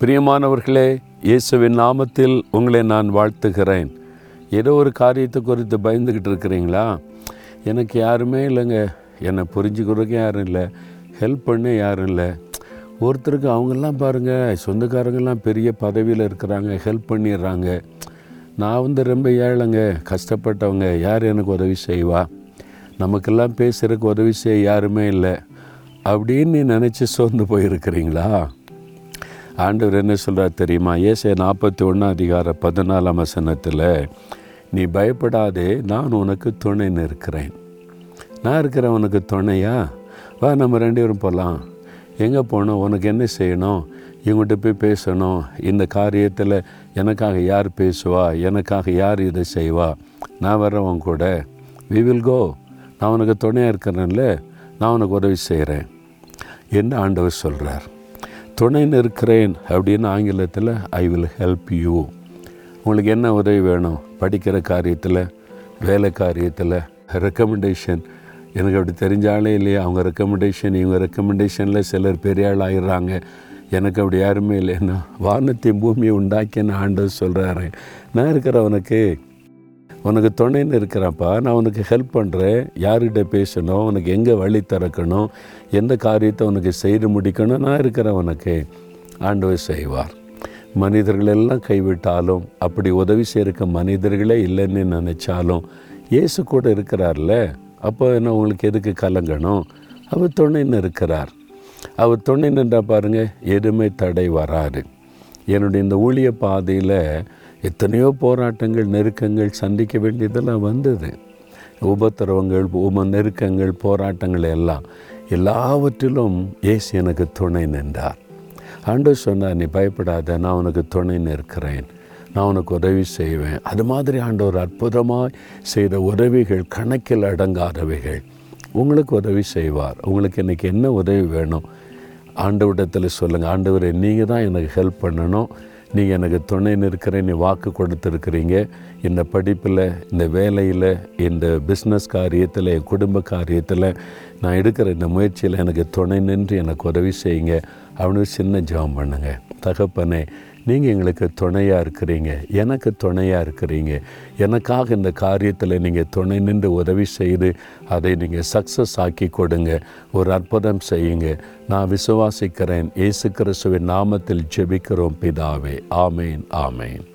பிரியமானவர்களே இயேசுவின் நாமத்தில் உங்களை நான் வாழ்த்துகிறேன். ஏதோ ஒரு காரியத்தை குறித்து பயந்துக்கிட்டு இருக்கிறீங்களா? எனக்கு யாருமே இல்லைங்க. என்னை புரிஞ்சுக்கிறதுக்கு யாரும் இல்லை. ஹெல்ப் பண்ண யாரும் இல்லை. ஒருத்தருக்கு அவங்கெல்லாம் பாருங்கள் சொந்தக்காரங்கெல்லாம் பெரிய பதவியில் இருக்கிறாங்க ஹெல்ப் பண்ணிடுறாங்க. நான் வந்து ரொம்ப ஏழைங்க கஷ்டப்பட்டவங்க. யார் எனக்கு உதவி செய்வா? நமக்கெல்லாம் பேசுகிறதுக்கு உதவி செய்ய யாருமே இல்லை. அப்படின்னு நீ நினச்சி சோர்ந்து போயிருக்கிறீங்களா? ஆண்டவர் என்ன சொல்கிறார் தெரியுமா? ஏசே நாற்பத்தி ஒன்றாம் அதிகார பதினாலாம் வசனத்தில் நீ பயப்படாதே நான் உனக்கு துணைன்னு இருக்கிறேன் நான் இருக்கிறேன் உனக்கு துணையா? வா நம்ம ரெண்டு பேரும் போகலாம் எங்கே போகணும்? உனக்கு என்ன செய்யணும்? இவங்கள்ட்ட போய் பேசணும். இந்த காரியத்தில் எனக்காக யார் பேசுவா? எனக்காக யார் இதை செய்வா? நான் வர்றவன் கூட. வி வில் கோ நான் உனக்கு துணையாக இருக்கிறேன்ல. நான் உனக்கு உதவி செய்கிறேன் என்ன ஆண்டவர் சொல்கிறார் துணை நிற்கிறேன் அப்படின்னு ஆங்கிலத்தில் ஐ வில் ஹெல்ப் யூ உங்களுக்கு என்ன உதவி வேணும்? படிக்கிற காரியத்தில் வேலை காரியத்தில் ரெக்கமெண்டேஷன் எனக்கு அப்படி தெரிஞ்சாலே இல்லையா? அவங்க ரெக்கமெண்டேஷன் இவங்க ரெக்கமெண்டேஷனில் சிலர் பெரிய ஆள் ஆகிடுறாங்க எனக்கு அப்படி யாருமே இல்லைன்னா வானத்தையும் பூமியை உண்டாக்கின்னு ஆண்டு சொல்கிறாரு நான் இருக்கிறவனுக்கு உனக்கு துணைன்னு இருக்கிறப்பா நான் உனக்கு ஹெல்ப் பண்ணுறேன் யார்கிட்ட பேசணும்? உனக்கு எங்கே வழி திறக்கணும்? எந்த காரியத்தை உனக்கு செய்து முடிக்கணும்? நான் இருக்கிறேன் உனக்கு. ஆண்டவர் செய்வார். மனிதர்கள் எல்லாம் கைவிட்டாலும் அப்படி உதவி செய்யிருக்க மனிதர்களே இல்லைன்னு நினச்சாலும் இயேசு கூட இருக்கிறார்ல. அப்போ என்ன உங்களுக்கு எதுக்கு கலங்கணும்? அவர் துணைன்னு இருக்கிறார். அவர் துணை நின்றா பாருங்கள் எதுவுமே தடை வராது. என்னுடைய இந்த ஊழிய பாதையில் எத்தனையோ போராட்டங்கள் நெருக்கங்கள் சந்திக்க வேண்டியதெல்லாம் வந்தது. உபத்திரவங்கள் உம நெருக்கங்கள் போராட்டங்கள் எல்லாம் எல்லாவற்றிலும் ஏசு எனக்கு துணை நின்றார். ஆண்டு சொன்னார் நீ பயப்படாத நான் உனக்கு துணை நிற்கிறேன். நான் உனக்கு உதவி செய்வேன். அது மாதிரி ஆண்டவர் அற்புதமாக செய்த உதவிகள் கணக்கில் அடங்காதவைகள். உங்களுக்கு உதவி செய்வார். உங்களுக்கு இன்றைக்கி என்ன உதவி வேணும்? ஆண்டவரிடத்தில் சொல்லுங்கள் ஆண்டவரை நீங்கள் தான் எனக்கு ஹெல்ப் பண்ணணும். நீங்கள் எனக்கு துணை நிற்கிற நீ வாக்கு கொடுத்துருக்குறீங்க. இந்த படிப்பில் இந்த வேலையில் இந்த பிஸ்னஸ் காரியத்தில் என் குடும்ப காரியத்தில் நான் எடுக்கிற இந்த முயற்சியில் எனக்கு துணை நின்று எனக்கு உதவி செய்யுங்க. அப்படின்னு சின்ன ஜெபம் பண்ணுங்கள் தகப்பனே நீங்கள் எங்களுக்கு துணையாக இருக்கிறீங்க. எனக்கு துணையாக இருக்கிறீங்க. எனக்காக இந்த காரியத்தில் நீங்கள் துணை நின்று உதவி செய்து அதை நீங்கள் சக்ஸஸ் ஆக்கி கொடுங்க. ஒரு அற்புதம் செய்யுங்க. நான் விசுவாசிக்கிறேன். இயேசு கிறிஸ்துவின் நாமத்தில் ஜெபிக்கிறோம் பிதாவே. ஆமேன் ஆமேன்.